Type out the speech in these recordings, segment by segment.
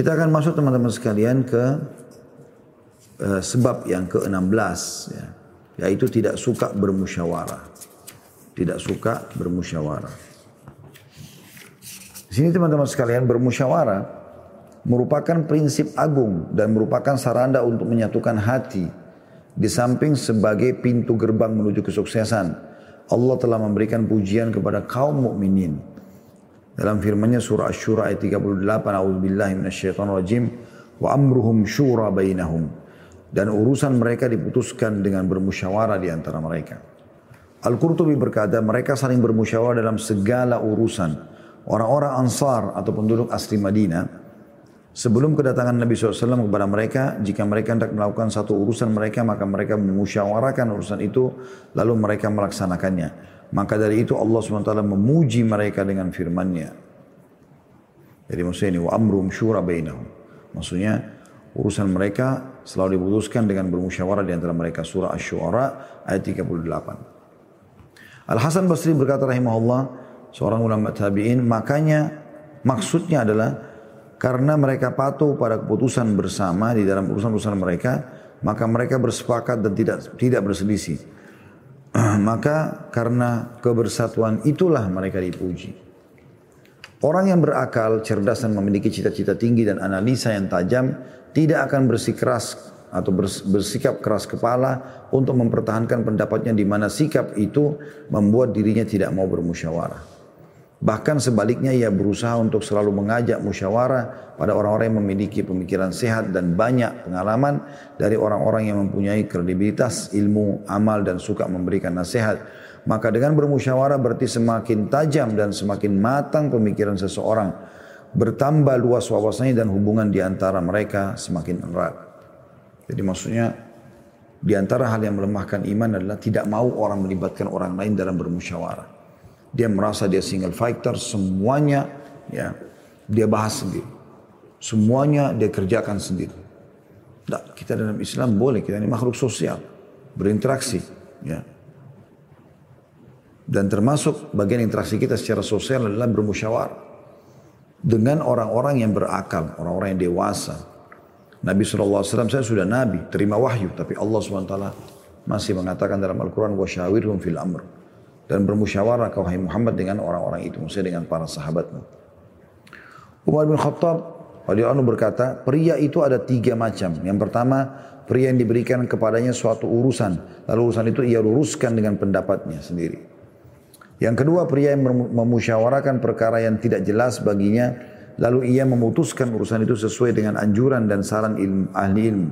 Kita akan masuk teman-teman sekalian ke uh, sebab yang ke-16 ya, yaitu tidak suka bermusyawarah. Tidak suka bermusyawarah. Di sini teman-teman sekalian bermusyawarah merupakan prinsip agung dan merupakan sarana untuk menyatukan hati di samping sebagai pintu gerbang menuju kesuksesan. Allah telah memberikan pujian kepada kaum mukminin dalam firman-Nya surah Asy-Syura ayat 38, A'udzubillahi minasyaitonirrajim, wa amruhum syura bainahum. Dan urusan mereka diputuskan dengan bermusyawarah di antara mereka. Al-Qurtubi berkata, mereka saling bermusyawarah dalam segala urusan. Orang-orang Ansar atau penduduk asli Madinah, sebelum kedatangan Nabi SAW kepada mereka, jika mereka hendak melakukan satu urusan mereka, maka mereka memusyawarahkan urusan itu, lalu mereka melaksanakannya. Maka dari itu Allah SWT memuji mereka dengan firman-Nya. Jadi maksudnya ini wa amrum syura bainahum. Maksudnya urusan mereka selalu diputuskan dengan bermusyawarah di antara mereka surah Asy-Syu'ara ayat 38. Al Hasan Basri berkata rahimahullah seorang ulama tabi'in makanya maksudnya adalah karena mereka patuh pada keputusan bersama di dalam urusan-urusan mereka maka mereka bersepakat dan tidak tidak berselisih maka karena kebersatuan itulah mereka dipuji. Orang yang berakal, cerdas dan memiliki cita-cita tinggi dan analisa yang tajam tidak akan bersikeras atau bersikap keras kepala untuk mempertahankan pendapatnya di mana sikap itu membuat dirinya tidak mau bermusyawarah. Bahkan sebaliknya ia berusaha untuk selalu mengajak musyawarah pada orang-orang yang memiliki pemikiran sehat dan banyak pengalaman dari orang-orang yang mempunyai kredibilitas, ilmu, amal dan suka memberikan nasihat. Maka dengan bermusyawarah berarti semakin tajam dan semakin matang pemikiran seseorang. Bertambah luas wawasannya dan hubungan di antara mereka semakin erat. Jadi maksudnya di antara hal yang melemahkan iman adalah tidak mau orang melibatkan orang lain dalam bermusyawarah. Dia merasa dia single fighter, semuanya ya dia bahas sendiri. Semuanya dia kerjakan sendiri. Nah, kita dalam Islam boleh, kita ini makhluk sosial, berinteraksi. Ya. Dan termasuk bagian interaksi kita secara sosial adalah bermusyawarah. Dengan orang-orang yang berakal, orang-orang yang dewasa. Nabi SAW, saya sudah Nabi, terima wahyu. Tapi Allah SWT masih mengatakan dalam Al-Quran, وَشَاوِرْهُمْ fil amr dan bermusyawarah kau hai Muhammad dengan orang-orang itu, maksudnya dengan para sahabatmu. Umar bin Khattab radhiyallahu berkata, pria itu ada tiga macam. Yang pertama, pria yang diberikan kepadanya suatu urusan, lalu urusan itu ia luruskan dengan pendapatnya sendiri. Yang kedua, pria yang memusyawarahkan perkara yang tidak jelas baginya, lalu ia memutuskan urusan itu sesuai dengan anjuran dan saran ilmu, ahli ilmu.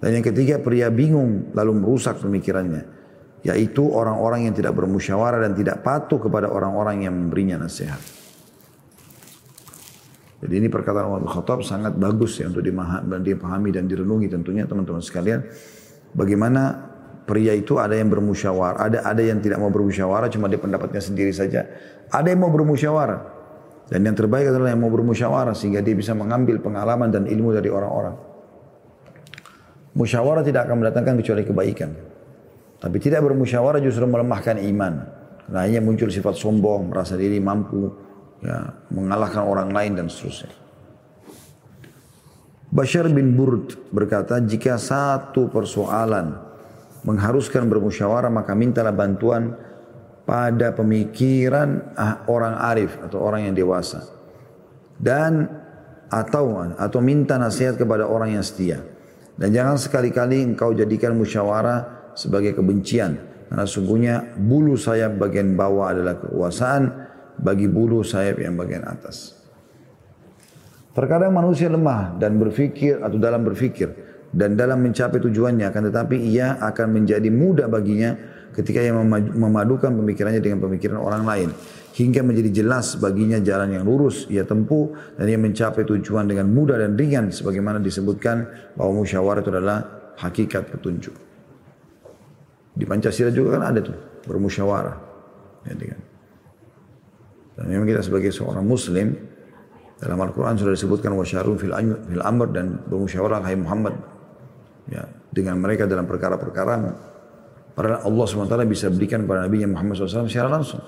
Dan yang ketiga, pria bingung lalu merusak pemikirannya yaitu orang-orang yang tidak bermusyawarah dan tidak patuh kepada orang-orang yang memberinya nasihat. Jadi ini perkataan Umar bin Khattab sangat bagus ya untuk dipahami dan direnungi tentunya teman-teman sekalian. Bagaimana pria itu ada yang bermusyawarah, ada ada yang tidak mau bermusyawarah cuma dia pendapatnya sendiri saja. Ada yang mau bermusyawarah. Dan yang terbaik adalah yang mau bermusyawarah sehingga dia bisa mengambil pengalaman dan ilmu dari orang-orang. Musyawarah tidak akan mendatangkan kecuali kebaikan. Tapi tidak bermusyawarah justru melemahkan iman. Karena hanya muncul sifat sombong, merasa diri mampu, ya, mengalahkan orang lain dan seterusnya. Bashar bin Burd berkata, jika satu persoalan mengharuskan bermusyawarah, maka mintalah bantuan pada pemikiran ah, orang arif atau orang yang dewasa. Dan atau atau minta nasihat kepada orang yang setia. Dan jangan sekali-kali engkau jadikan musyawarah sebagai kebencian. Karena sungguhnya bulu sayap bagian bawah adalah kekuasaan bagi bulu sayap yang bagian atas. Terkadang manusia lemah dan berfikir atau dalam berfikir dan dalam mencapai tujuannya akan tetapi ia akan menjadi mudah baginya ketika ia memadukan pemikirannya dengan pemikiran orang lain hingga menjadi jelas baginya jalan yang lurus ia tempuh dan ia mencapai tujuan dengan mudah dan ringan sebagaimana disebutkan bahwa musyawarah itu adalah hakikat petunjuk. Di Pancasila juga kan ada tuh bermusyawarah. Ya, kan. Dan memang kita sebagai seorang muslim dalam Al-Quran sudah disebutkan wasyaru fil, fil amr dan bermusyawarah hai Muhammad ya, dengan mereka dalam perkara-perkara Padahal Allah SWT bisa berikan kepada Nabi Muhammad SAW secara langsung.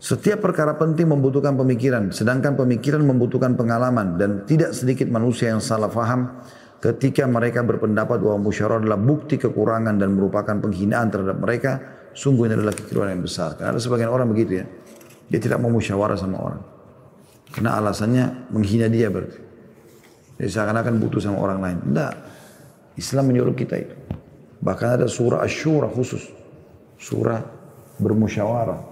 Setiap perkara penting membutuhkan pemikiran, sedangkan pemikiran membutuhkan pengalaman dan tidak sedikit manusia yang salah faham ketika mereka berpendapat bahwa musyawarah adalah bukti kekurangan dan merupakan penghinaan terhadap mereka, sungguh ini adalah kekeliruan yang besar. Karena ada sebagian orang begitu ya, dia tidak mau musyawarah sama orang. Karena alasannya menghina dia berarti. Jadi seakan-akan butuh sama orang lain. Tidak. Islam menyuruh kita itu. Bahkan ada surah Asyura khusus. Surah bermusyawarah.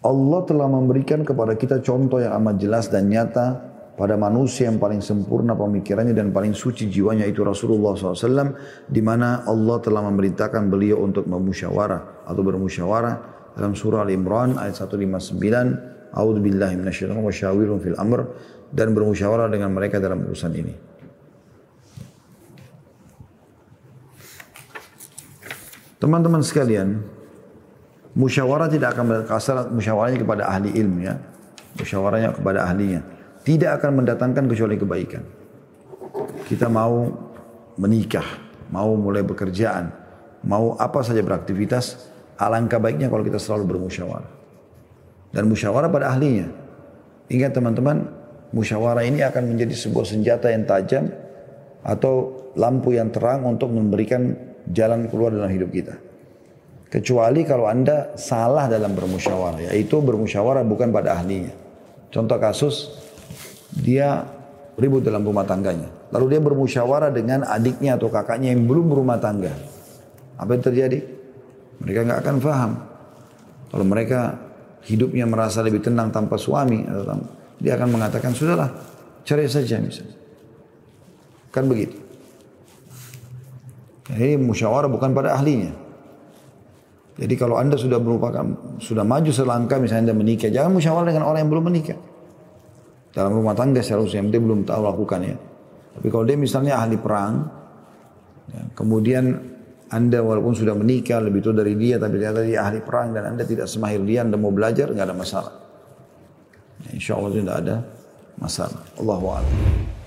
Allah telah memberikan kepada kita contoh yang amat jelas dan nyata pada manusia yang paling sempurna pemikirannya dan paling suci jiwanya itu Rasulullah SAW di mana Allah telah memerintahkan beliau untuk memusyawarah atau bermusyawarah dalam surah Al-Imran ayat 159 A'udzu billahi minasyaitonir wa syawirun fil amr dan bermusyawarah dengan mereka dalam urusan ini. Teman-teman sekalian, Musyawarah tidak akan berkasar musyawarahnya kepada ahli ilmu ya. Musyawarahnya kepada ahlinya. Tidak akan mendatangkan kecuali kebaikan. Kita mau menikah, mau mulai bekerjaan, mau apa saja beraktivitas, alangkah baiknya kalau kita selalu bermusyawarah. Dan musyawarah pada ahlinya. Ingat teman-teman, musyawarah ini akan menjadi sebuah senjata yang tajam atau lampu yang terang untuk memberikan jalan keluar dalam hidup kita. Kecuali kalau anda salah dalam bermusyawarah. Yaitu bermusyawarah bukan pada ahlinya. Contoh kasus, dia ribut dalam rumah tangganya. Lalu dia bermusyawarah dengan adiknya atau kakaknya yang belum berumah tangga. Apa yang terjadi? Mereka nggak akan faham. Kalau mereka hidupnya merasa lebih tenang tanpa suami, dia akan mengatakan, sudahlah, cerai saja misalnya. Kan begitu. Ini musyawarah bukan pada ahlinya. Jadi kalau anda sudah merupakan sudah maju selangkah misalnya anda menikah, jangan musyawarah dengan orang yang belum menikah. Dalam rumah tangga seharusnya dia belum tahu lakukan ya. Tapi kalau dia misalnya ahli perang, ya, kemudian anda walaupun sudah menikah lebih tua dari dia, tapi ternyata dia ahli perang dan anda tidak semahir dia, anda mau belajar nggak ada masalah. Ya, insya Allah tidak ada masalah. Allahu a'lam.